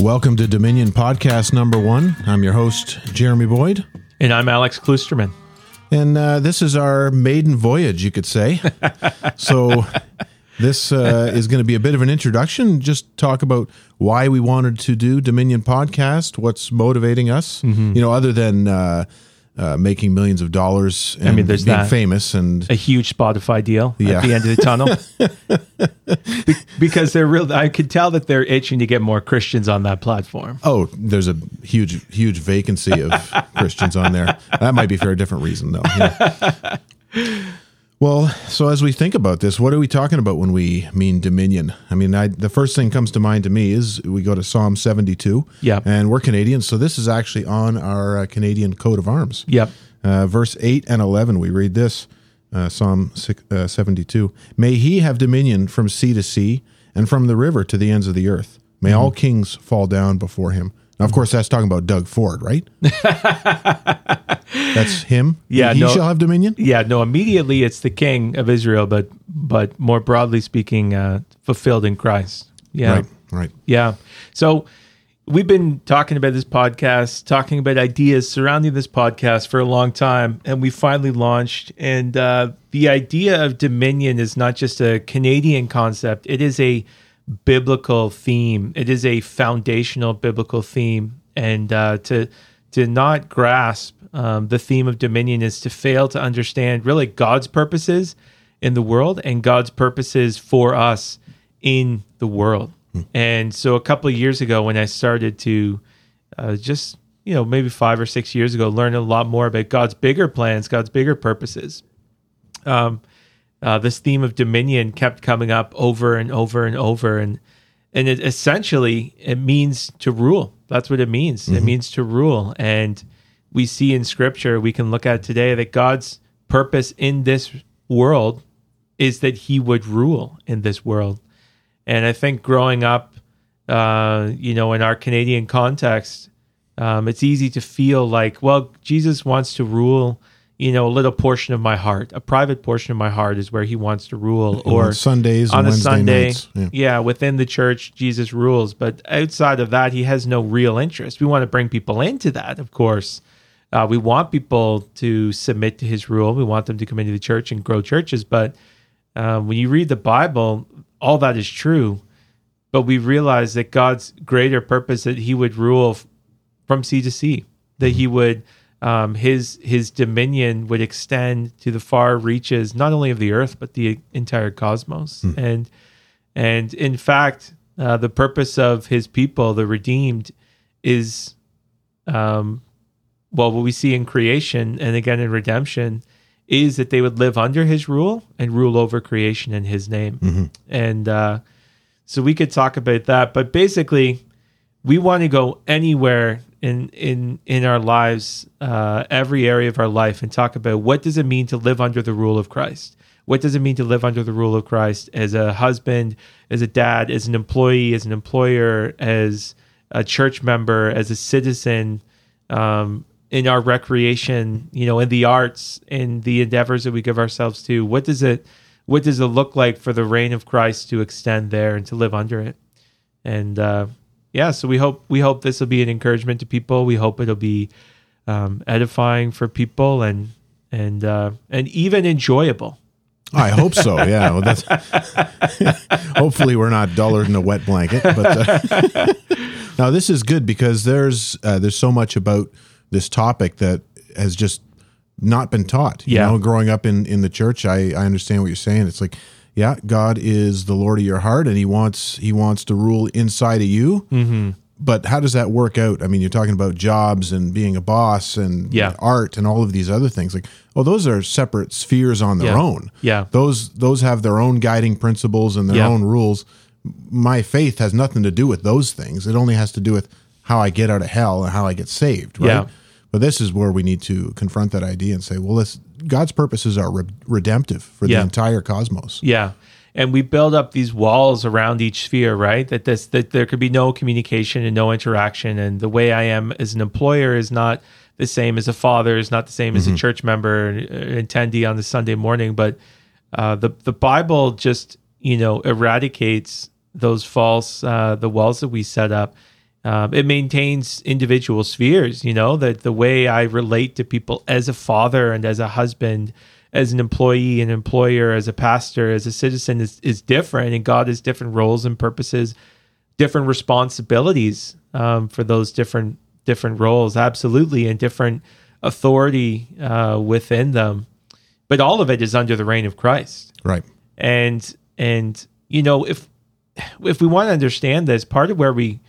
Welcome to Dominion Podcast number one. I'm your host, Jeremy Boyd. And I'm Alex Klusterman. And uh, this is our maiden voyage, you could say. so, this uh, is going to be a bit of an introduction, just talk about why we wanted to do Dominion Podcast, what's motivating us, Mm-hmm. you know, other than uh, uh, making millions of dollars and mean, there's being famous. And A huge Spotify deal Yeah. at the end of the tunnel. Be- because they're real I could tell that they're itching to get more Christians on that platform. oh, there's a huge, huge vacancy of Christians on there. That might be for a different reason, though. Yeah. Well, so as we think about this, what are we talking about when we mean dominion? I mean, I, the first thing comes to mind to me is we go to Psalm 72. Yeah. And we're Canadians, so this is actually on our uh, Canadian coat of arms. Yep. Uh, verse 8 and 11, we read this uh, Psalm six, uh, 72. May he have dominion from sea to sea and from the river to the ends of the earth. May Mm-hmm. all kings fall down before him. Now, of course, that's talking about Doug Ford, right? that's him. Yeah, He no- shall have dominion. Yeah, no, immediately it's the king of Israel, but but more broadly speaking, uh, fulfilled in Christ. Yeah. Right, right. Yeah. So we've been talking about this podcast, talking about ideas surrounding this podcast for a long time, and we finally launched. And uh, the idea of dominion is not just a Canadian concept, it is a biblical theme, it is a foundational biblical theme. And uh, to, to not grasp um, the theme of dominion is to fail to understand really God's purposes in the world and God's purposes for us in the world. And so a couple of years ago, when I started to uh, just, you know, maybe five or six years ago, learn a lot more about God's bigger plans, God's bigger purposes, um, uh, this theme of dominion kept coming up over and over and over. And, and it essentially, it means to rule. That's what it means. It means to rule. And we see in scripture, we can look at today that God's purpose in this world is that he would rule in this world. And I think growing up, uh, you know, in our Canadian context, um, it's easy to feel like, well, Jesus wants to rule, you know, a little portion of my heart, a private portion of my heart is where he wants to rule. Or on Sundays on a Wednesday Sunday. Yeah. yeah, within the church, Jesus rules. But outside of that, he has no real interest. We want to bring people into that, of course. Uh, we want people to submit to his rule. We want them to come into the church and grow churches. But uh, when you read the Bible, all that is true. But we realize that God's greater purpose that He would rule from sea to sea, that He would um, His His dominion would extend to the far reaches, not only of the earth but the entire cosmos. And and in fact, uh, the purpose of His people, the redeemed, is um, well, what we see in creation and again in redemption is that they would live under his rule and rule over creation in his name. And uh, so we could talk about that. But basically, we want to go anywhere in in in our lives, uh, every area of our life, and talk about what does it mean to live under the rule of Christ. What does it mean to live under the rule of Christ as a husband, as a dad, as an employee, as an employer, as a church member, as a citizen, um, in our recreation, you know, in the arts, in the endeavors that we give ourselves to. What does it what does it look like for the reign of Christ to extend there and to live under it? And uh, yeah, so we hope we hope this will be an encouragement to people. We hope it'll be um, edifying for people and and uh, and even enjoyable. I hope so. Yeah. Well, that's hopefully we're not duller than a wet blanket. But uh, now this is good because there's uh, there's so much about this topic that has just not been taught. You Yeah. know, growing up in in the church, I I understand what you're saying. It's like, yeah, God is the Lord of your heart, and He wants He wants to rule inside of you. Mm-hmm. But how does that work out? I mean, you're talking about jobs and being a boss and Yeah. art and all of these other things. Like, oh, those are separate spheres on their Yeah. own Yeah. those those have their own guiding principles and their Yeah. own rules my faith has nothing to do with those things it only has to do with how i get out of hell and how i get saved right Yeah. but this is where we need to confront that idea and say well this god's purposes are re- redemptive for Yeah. the entire cosmos Yeah. And we build up these walls around each sphere, right? That this that there could be no communication and no interaction. And the way I am as an employer is not the same as a father, is not the same as a church member, an attendee on the Sunday morning. But uh, the the Bible just you know eradicates those false uh, the walls that we set up, Um, it maintains individual spheres, you know, that the way I relate to people as a father and as a husband, as an employee, an employer, as a pastor, as a citizen is, is different. And God has different roles and purposes, different responsibilities um, for those different different roles, absolutely, and different authority uh, within them. But all of it is under the reign of Christ Right. and and you know if if we want to understand this part of where we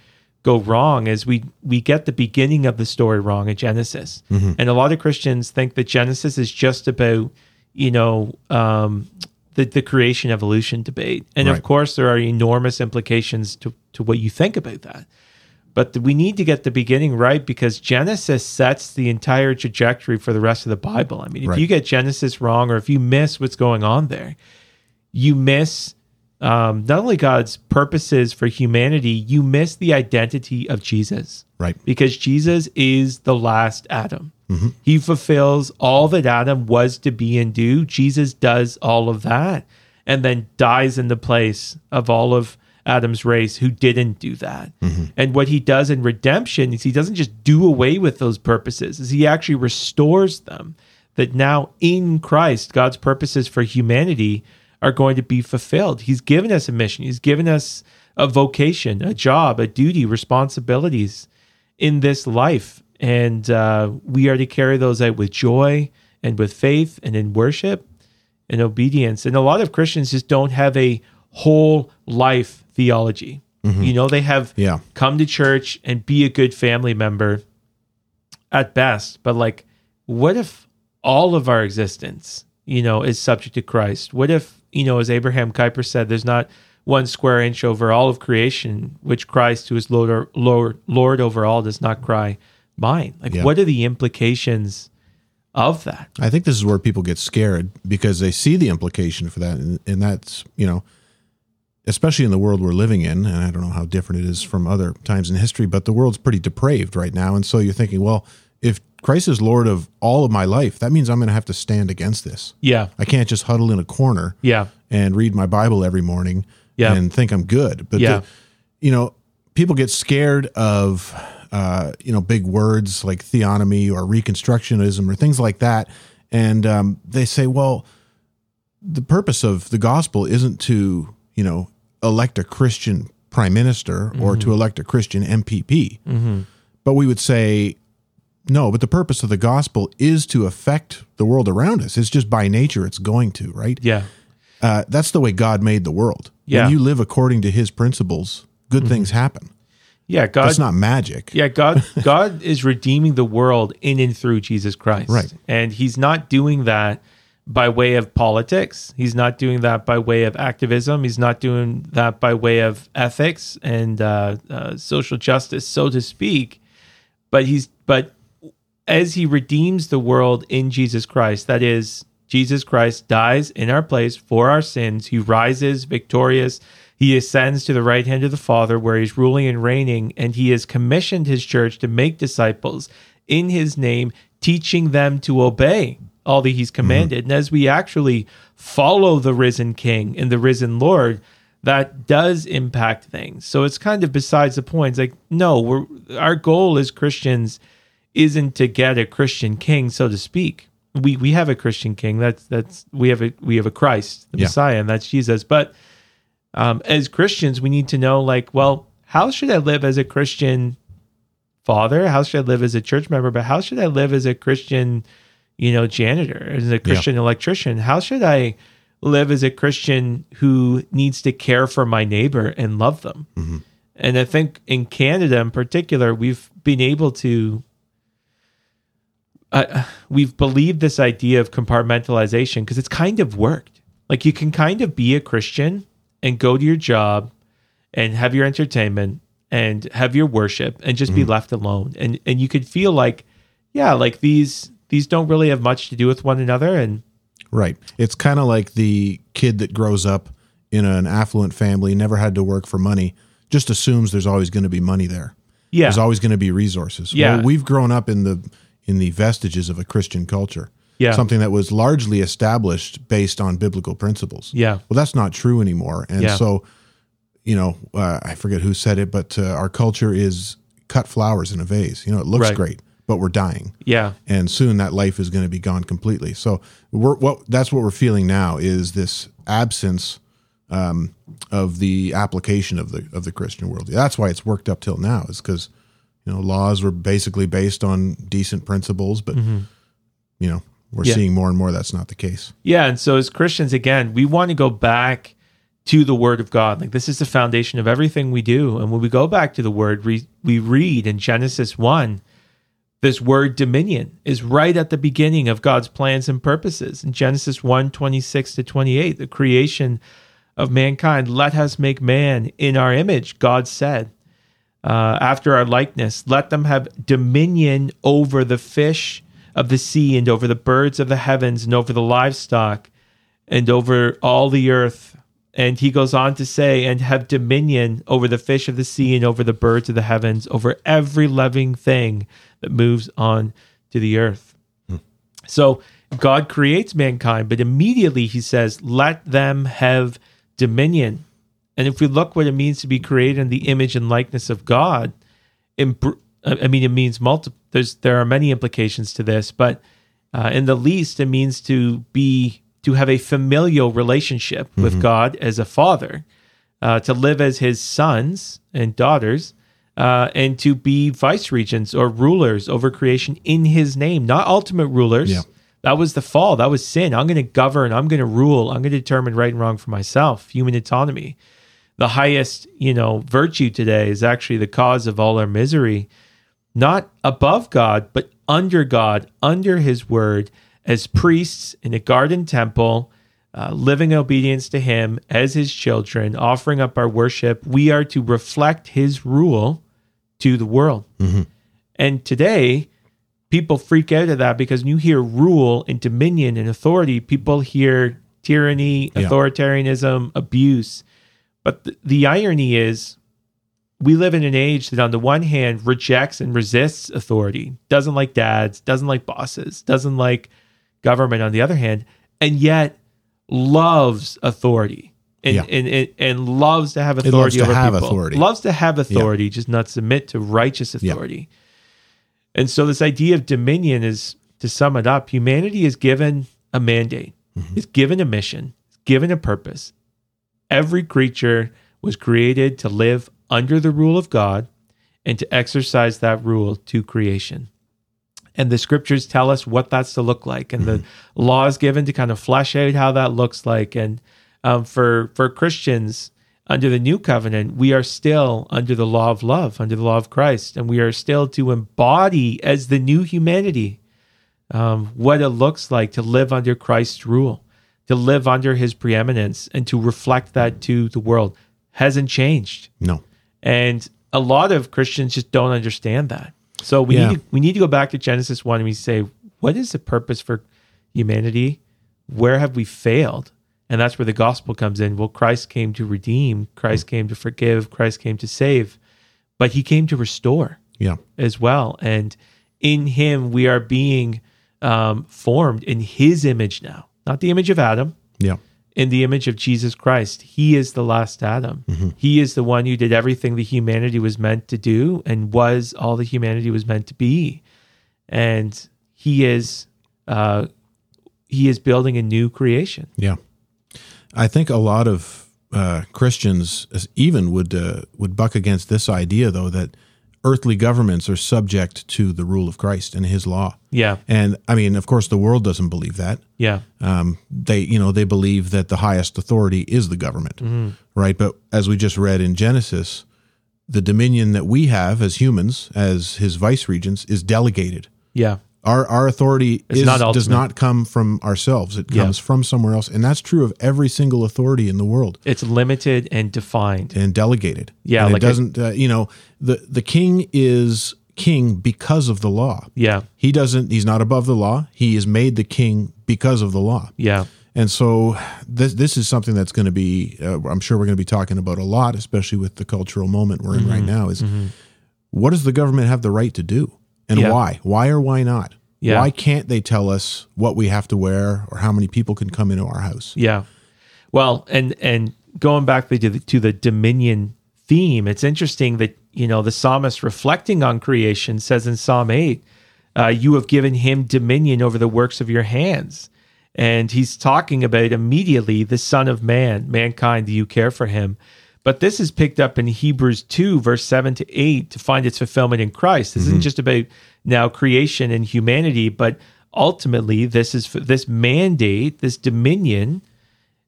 go wrong is we we get the beginning of the story wrong in genesis. And a lot of christians think that genesis is just about you know um the, the creation evolution debate. And of course there are enormous implications to to what you think about that. But we need to get the beginning right because Genesis sets the entire trajectory for the rest of the Bible. I mean, if Right. you get Genesis wrong or if you miss what's going on there, you miss um, not only God's purposes for humanity, you miss the identity of Jesus Right. because Jesus is the last Adam. He fulfills all that Adam was to be and do. Jesus does all of that and then dies in the place of all of Adam's race who didn't do that. And what he does in redemption is he doesn't just do away with those purposes, is he actually restores them. That now in Christ, God's purposes for humanity are going to be fulfilled. He's given us a mission. He's given us a vocation, a job, a duty, responsibilities in this life. And uh, we are to carry those out with joy and with faith and in worship and obedience. And a lot of Christians just don't have a whole life theology. You know, they have Yeah. come to church and be a good family member at best. But like, what if all of our existence, you know, is subject to Christ? What if, you know, as Abraham Kuyper said, there's not one square inch over all of creation, which Christ, who is Lord, Lord, Lord over all, does not cry, mine. Like, Yeah. what are the implications of that? I think this is where people get scared because they see the implication for that, and, and that's you know, especially in the world we're living in. And I don't know how different it is from other times in history, but the world's pretty depraved right now. And so you're thinking, well, if Christ is Lord of all of my life, that means I'm going to have to stand against this. Yeah. I can't just huddle in a corner Yeah. and read my Bible every morning Yeah. and think I'm good. But Yeah. the- you know, people get scared of uh, you know big words like theonomy or reconstructionism or things like that, and um, they say, well, the purpose of the gospel isn't to you know elect a Christian prime minister or to elect a Christian MPP, but we would say. No, but the purpose of the gospel is to affect the world around us. It's just by nature it's going to, right? Yeah. uh, that's the way God made the world. Yeah. When you live according to His principles, good things happen. Yeah. God, That's not magic. Yeah, God God is redeeming the world in and through Jesus Christ. Right. And he's not doing that by way of politics. He's not doing that by way of activism. He's not doing that by way of ethics and uh, uh, social justice, so to speak. But he's but as he redeems the world in Jesus Christ, that is, Jesus Christ dies in our place for our sins. He rises victorious. He ascends to the right hand of the Father, where he's ruling and reigning, and he has commissioned his church to make disciples in his name, teaching them to obey all that he's mm-hmm. commanded. And as we actually follow the risen King and the risen Lord, that does impact things. So it's kind of besides the point. It's like, no, we're our goal as Christians isn't to get a Christian king, so to speak. We we have a Christian king. That's that's we have a we have a Christ, the Yeah. Messiah, and that's Jesus. But um, as Christians, we need to know, like, well, how should I live as a Christian father? How should I live as a church member? But how should I live as a Christian, you know, janitor, as a Christian electrician? How should I live as a Christian who needs to care for my neighbor and love them? And I think in Canada, in particular, we've been able to. Uh, we've believed this idea of compartmentalization because it's kind of worked. Like you can kind of be a Christian and go to your job and have your entertainment and have your worship and just be left alone. And and you could feel like, yeah, like these these don't really have much to do with one another. And Right. It's kind of like the kid that grows up in an affluent family, never had to work for money, just assumes there's always going to be money there. yeah, There's always going to be resources. Yeah. Well, we've grown up in the in the vestiges of a Christian culture. Yeah. Something that was largely established based on biblical principles. yeah, Well, that's not true anymore. And Yeah. so, you know, uh, I forget who said it, but uh, our culture is cut flowers in a vase. You know, it looks Right. great, but we're dying. Yeah. and soon that life is going to be gone completely. So we're what that's what we're feeling now is this absence um, of the application of the of the Christian world. That's why it's worked up till now is because you know laws were basically based on decent principles, but you know we're Mm-hmm. Yeah. seeing more and more that's not the case. Yeah, and so as Christians, again, we want to go back to the Word of God. Like this is the foundation of everything we do. And when we go back to the Word, we we read in Genesis one, this word dominion is right at the beginning of God's plans and purposes. In Genesis 1, 26 to 28, the creation of mankind, let us make man in our image, God said. Uh, after our likeness, let them have dominion over the fish of the sea and over the birds of the heavens and over the livestock and over all the earth. And he goes on to say, and have dominion over the fish of the sea and over the birds of the heavens, over every living thing that moves on to the earth. So God creates mankind, but immediately he says, let them have dominion. And if we look what it means to be created in the image and likeness of God, I mean, it means multiple. There's there are many implications to this, but uh, in the least, it means to be to have a familial relationship with God as a father, uh, to live as His sons and daughters, uh, and to be vice regents or rulers over creation in His name, not ultimate rulers. Yeah. That was the fall. That was sin. I'm going to govern. I'm going to rule. I'm going to determine right and wrong for myself. Human autonomy. The highest, you know, virtue today is actually the cause of all our misery. Not above God, but under God, under His word, as priests in a garden temple, uh, living obedience to Him as His children, offering up our worship. We are to reflect His rule to the world. And today, people freak out at that because when you hear rule and dominion and authority, people hear tyranny, Yeah. authoritarianism, abuse. But th- the irony is, we live in an age that, on the one hand, rejects and resists authority, doesn't like dads, doesn't like bosses, doesn't like government, on the other hand, and yet loves authority. And, Yeah. and, and, and loves to have loves authority to over have people. authority. Loves to have authority, just not submit to righteous Yeah. authority. And so, this idea of dominion is to sum it up humanity is given a mandate, mm-hmm. is given a mission, is given a purpose. Every creature was created to live under the rule of God and to exercise that rule to creation. And the scriptures tell us what that's to look like, and the law is given to kind of flesh out how that looks like. And um, for for Christians under the new covenant, we are still under the law of love, under the law of Christ, and we are still to embody as the new humanity um, what it looks like to live under Christ's rule, to live under His preeminence, and to reflect that to the world. Hasn't changed. No, And a lot of Christians just don't understand that. So we Yeah. need to, we need to go back to Genesis 1 and we say, what is the purpose for humanity? Where have we failed? And that's where the gospel comes in. Well, Christ came to redeem, Christ came to forgive, Christ came to save, but he came to restore yeah, as well. And in him, we are being um, formed in his image now, not the image of Adam, yeah, in the image of Jesus Christ. He is the last Adam. He is the one who did everything the humanity was meant to do and was all the humanity was meant to be. And he is uh, he is building a new creation. yeah. I think a lot of uh, Christians even would uh, would buck against this idea, though, that earthly governments are subject to the rule of Christ and His law. Yeah. And I mean, of course, the world doesn't believe that. Yeah. um, they you know they believe that the highest authority is the government right but as we just read in genesis the dominion that we have as humans as his vice regents is delegated Yeah. Our our authority is, not does not come from ourselves it Yeah. comes from somewhere else and that's true of every single authority in the world It's limited and defined. and delegated Yeah, and like it doesn't uh, you know the the king is king because of the law Yeah. he doesn't he's not above the law he is made the king because of the law Yeah. and so this this is something that's going to be uh, I'm sure we're going to be talking about a lot, especially with the cultural moment we're in right Mm-hmm. now. Is what does the government have the right to do, and Yeah. why? Why or why not? Yeah. Why can't they tell us what we have to wear or how many people can come into our house? Yeah. Well, and and going back to the to the dominion theme, it's interesting that you know, the psalmist reflecting on creation says in Psalm 8, uh, You have given him dominion over the works of your hands. And he's talking about immediately the Son of Man, mankind, do you care for him? But this is picked up in Hebrews 2, verse 7 to 8, to find its fulfillment in Christ. This isn't just about now creation and humanity, but ultimately, this is this mandate, this dominion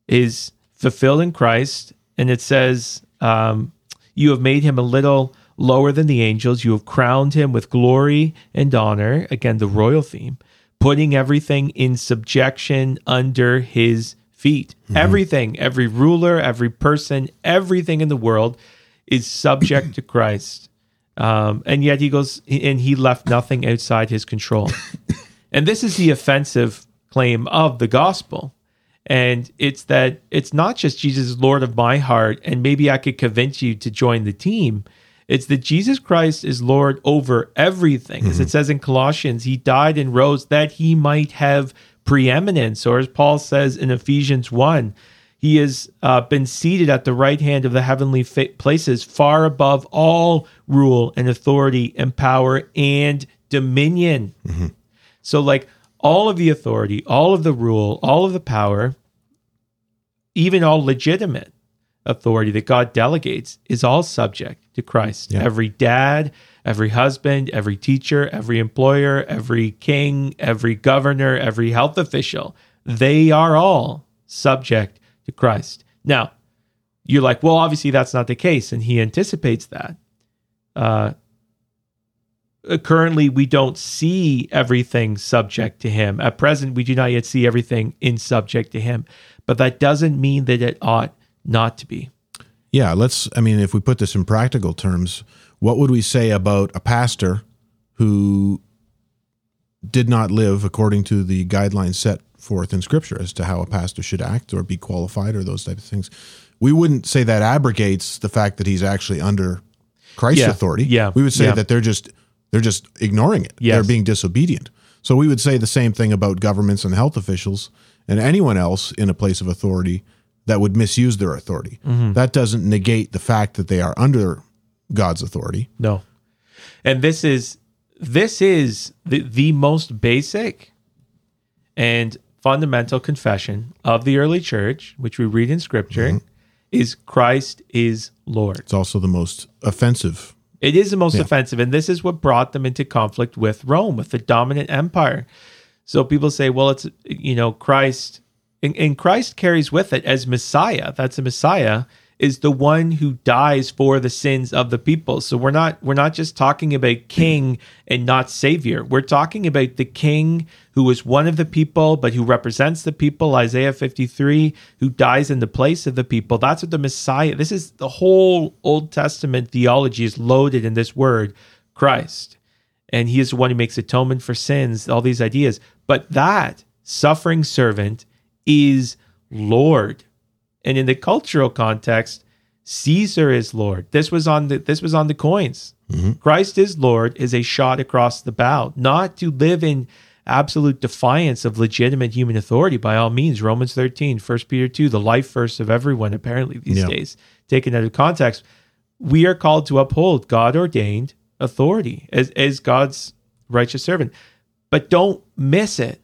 is fulfilled in Christ. And it says, um, You have made him a little lower than the angels. You have crowned him with glory and honor. Again, the royal theme, putting everything in subjection under his feet. Everything, every ruler, every person, everything in the world is subject to Christ. Um, and yet he goes, and he left nothing outside his control. and this is the offensive claim of the gospel. And it's that it's not just Jesus is Lord of my heart, and maybe I could convince you to join the team. It's that Jesus Christ is Lord over everything. As it says in Colossians, he died and rose that he might have preeminence. Or as Paul says in Ephesians 1, he has uh, been seated at the right hand of the heavenly fa- places, far above all rule and authority and power and dominion. So, like all of the authority, all of the rule, all of the power, even all legitimate authority that God delegates is all subject to Christ. Yeah. Every dad, every husband, every teacher, every employer, every king, every governor, every health official, they are all subject to Christ. Now, you're like, well, obviously that's not the case, and he anticipates that. Uh, uh, currently, we don't see everything subject to him. At present, we do not yet see everything in subject to him, but that doesn't mean that it ought not to be. Yeah, let's. I mean, if we put this in practical terms, what would we say about a pastor who did not live according to the guidelines set forth in Scripture as to how a pastor should act or be qualified or those type of things? We wouldn't say that abrogates the fact that he's actually under Christ's Yeah, authority. yeah, we would say yeah. that they're just they're just ignoring it. Yes. They're being disobedient. So we would say the same thing about governments and health officials and anyone else in a place of authority that would misuse their authority. Mm-hmm. That doesn't negate the fact that they are under God's authority. No. And this is this is the, the most basic and fundamental confession of the early church, which we read in scripture, is Christ is Lord. It's also the most offensive. It is the most offensive, and this is what brought them into conflict with Rome, with the dominant empire. So people say, well, it's you know Christ, and, and Christ carries with it as Messiah. That's a Messiah is the one who dies for the sins of the people. So we're not we're not just talking about king and not savior. We're talking about the king who is one of the people but who represents the people, Isaiah 53, who dies in the place of the people. That's what the Messiah. This is the whole Old Testament theology is loaded in this word, Christ. And he is the one who makes atonement for sins, all these ideas. But that suffering servant is Lord. And in the cultural context caesar is lord. This was on the this was on the coins. Mm-hmm. Christ is lord is a shot across the bow. Not to live in absolute defiance of legitimate human authority by all means romans 13 1 peter 2 the life verse of everyone apparently these Yeah. days taken out of context. We are called to uphold god ordained authority as, as god's righteous servant. But don't miss it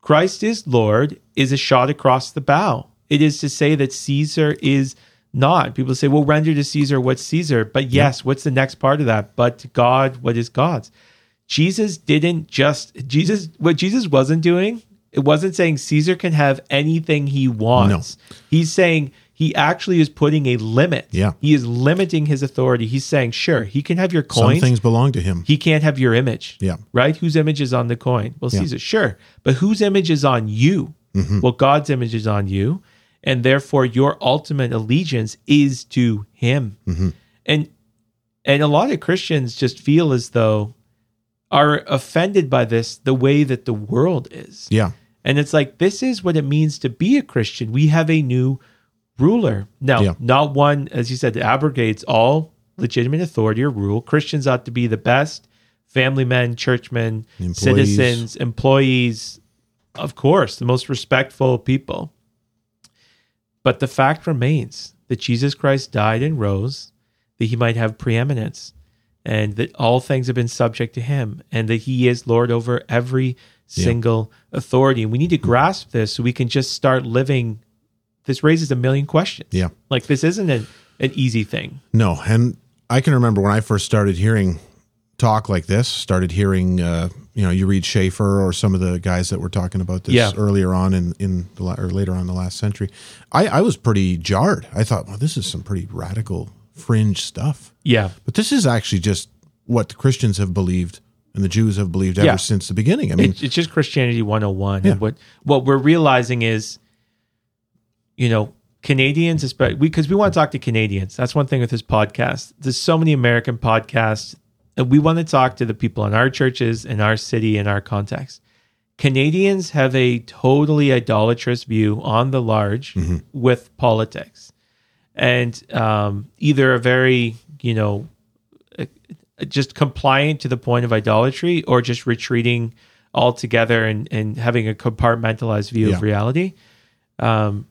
Christ is Lord is a shot across the bow. It is to say that Caesar is not. People say, well, render to Caesar what's Caesar. But yes, what's the next part of that? But to God, what is God's? Jesus didn't just, Jesus, what Jesus wasn't doing, it wasn't saying Caesar can have anything he wants. He's saying he actually is putting a limit. Yeah. He is limiting his authority. He's saying, sure, he can have your Some things belong to him. He can't have your image. Yeah. Right? Whose image is on the coin? Well, Yeah. Caesar, sure. But whose image is on you? Mm-hmm. Well, God's image is on you. And therefore your ultimate allegiance is to him. Mm-hmm. And and a lot of Christians just feel as though are offended by this the way that the world is. Yeah. And it's like, this is what it means to be a Christian. We have a new ruler. Now, Yeah. not one, as you said, that abrogates all legitimate authority or rule. Christians ought to be the best family men, churchmen, Employees. citizens, employees, of course, the most respectful people. But the fact remains that Jesus Christ died and rose, that he might have preeminence, and that all things have been subject to him, and that he is Lord over every single authority. And we need to grasp this so we can just start living. This raises a million questions. Yeah. Like this isn't an, an easy thing. No, and I can remember when I first started hearing talk like this, started hearing, uh, you know, you read Schaeffer or some of the guys that were talking about this Yeah. earlier on in in the la- or later on in the last century. I, I was pretty jarred. I thought, well, this is some pretty radical fringe stuff. Yeah. But this is actually just what the Christians have believed and the Jews have believed ever Yeah. since the beginning. I mean, It- it's just Christianity 101. Yeah. And what what we're realizing is, you know, Canadians, especially because we want to talk to Canadians. That's one thing with this podcast. There's so many American podcasts, and we want to talk to the people in our churches, in our city, in our context. Canadians have a totally idolatrous view on the large with politics, and um, either a very, you know, just compliant to the point of idolatry or just retreating altogether and, and having a compartmentalized view Yeah. of reality. Um,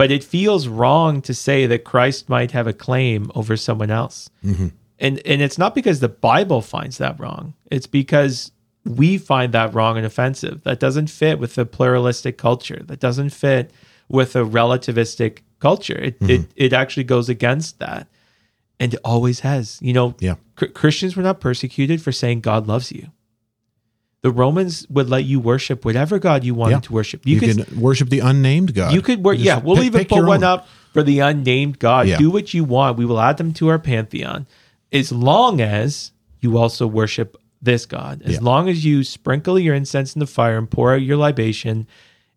but it feels wrong to say that Christ might have a claim over someone else. Mm-hmm. And, and it's not because the Bible finds that wrong, it's because we find that wrong and offensive. That doesn't fit with the pluralistic culture, that doesn't fit with a relativistic culture. It, it, mm-hmm. it actually goes against that and it always has. You know, Yeah. Chr- Christians were not persecuted for saying God loves you. The Romans would let you worship whatever God you wanted Yeah. to worship. you, You, could, can worship the unnamed God. you could work. Just Yeah, we'll pick- even pick put one own. up for the unnamed God. Yeah. Do what you want. We will add them to our pantheon, as long as you also worship this God. As Yeah. long as you sprinkle your incense in the fire and pour out your libation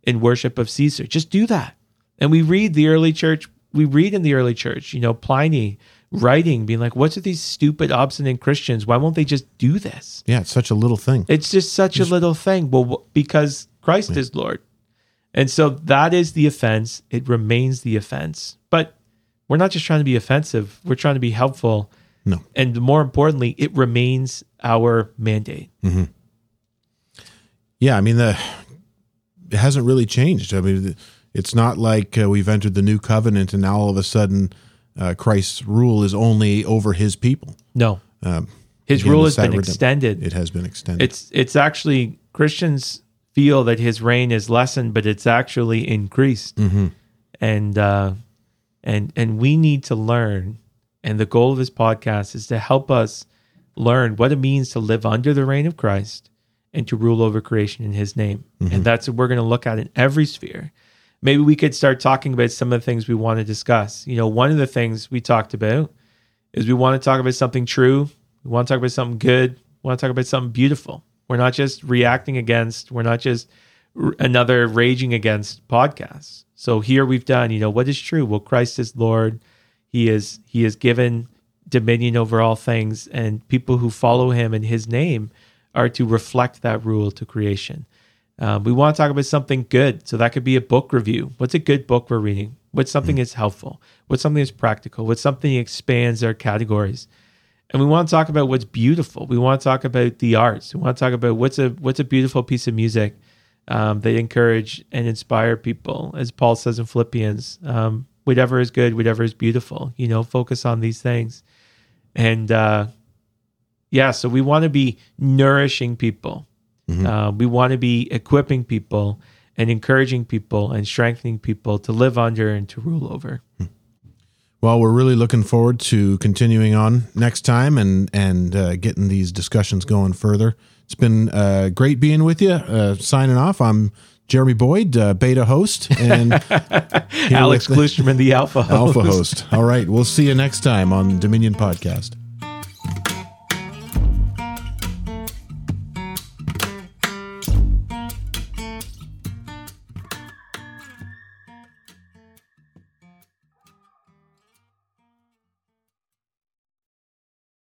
in worship of Caesar, just do that. And we read the early church. We read in the early church, you know, Pliny writing, being like, "What's with these stupid, obstinate Christians? Why won't they just do this?" Yeah, it's such a little thing. It's just such a little thing. Well, because Christ is Lord. And so that is the offense. It remains the offense. But we're not just trying to be offensive, we're trying to be helpful. No. And more importantly, it remains our mandate. Yeah, I mean the it hasn't really changed. I mean, it's not like uh, we've entered the new covenant and now all of a sudden uh, Christ's rule is only over His people. No. Um, His rule has been extended. It has been extended. It's it's actually Christians feel that his reign is lessened, but it's actually increased. And uh, and and we need to learn. And the goal of this podcast is to help us learn what it means to live under the reign of Christ and to rule over creation in His name. And that's what we're going to look at in every sphere. Maybe we could start talking about some of the things we want to discuss. You know, one of the things we talked about is we want to talk about something true. We want to talk about something good. We want to talk about something beautiful. We're not just reacting against, we're not just r- another raging against podcasts. So here we've done, you know, what is true? Well, Christ is Lord. He is he is given dominion over all things and people who follow him in his name are to reflect that rule to creation. Um, we want to talk about something good. So that could be a book review. What's a good book we're reading? What's something that's helpful? What's something that's practical? What's something that expands our categories? And we want to talk about what's beautiful. We want to talk about the arts. We want to talk about what's a what's a beautiful piece of music um, that encourage and inspire people, as Paul says in Philippians. Um, whatever is good, whatever is beautiful. You know, focus on these things. And uh, yeah, so we want to be nourishing people. Uh, we want to be equipping people and encouraging people and strengthening people to live under and to rule over. well, we're really looking forward to continuing on next time and and uh, getting these discussions going further. It's been uh, great being with you. Uh, signing off, I'm Jeremy Boyd, uh, beta host, and Alex with the Klusterman, the Alpha host. alpha host. All right, we'll see you next time on Dominion Podcast.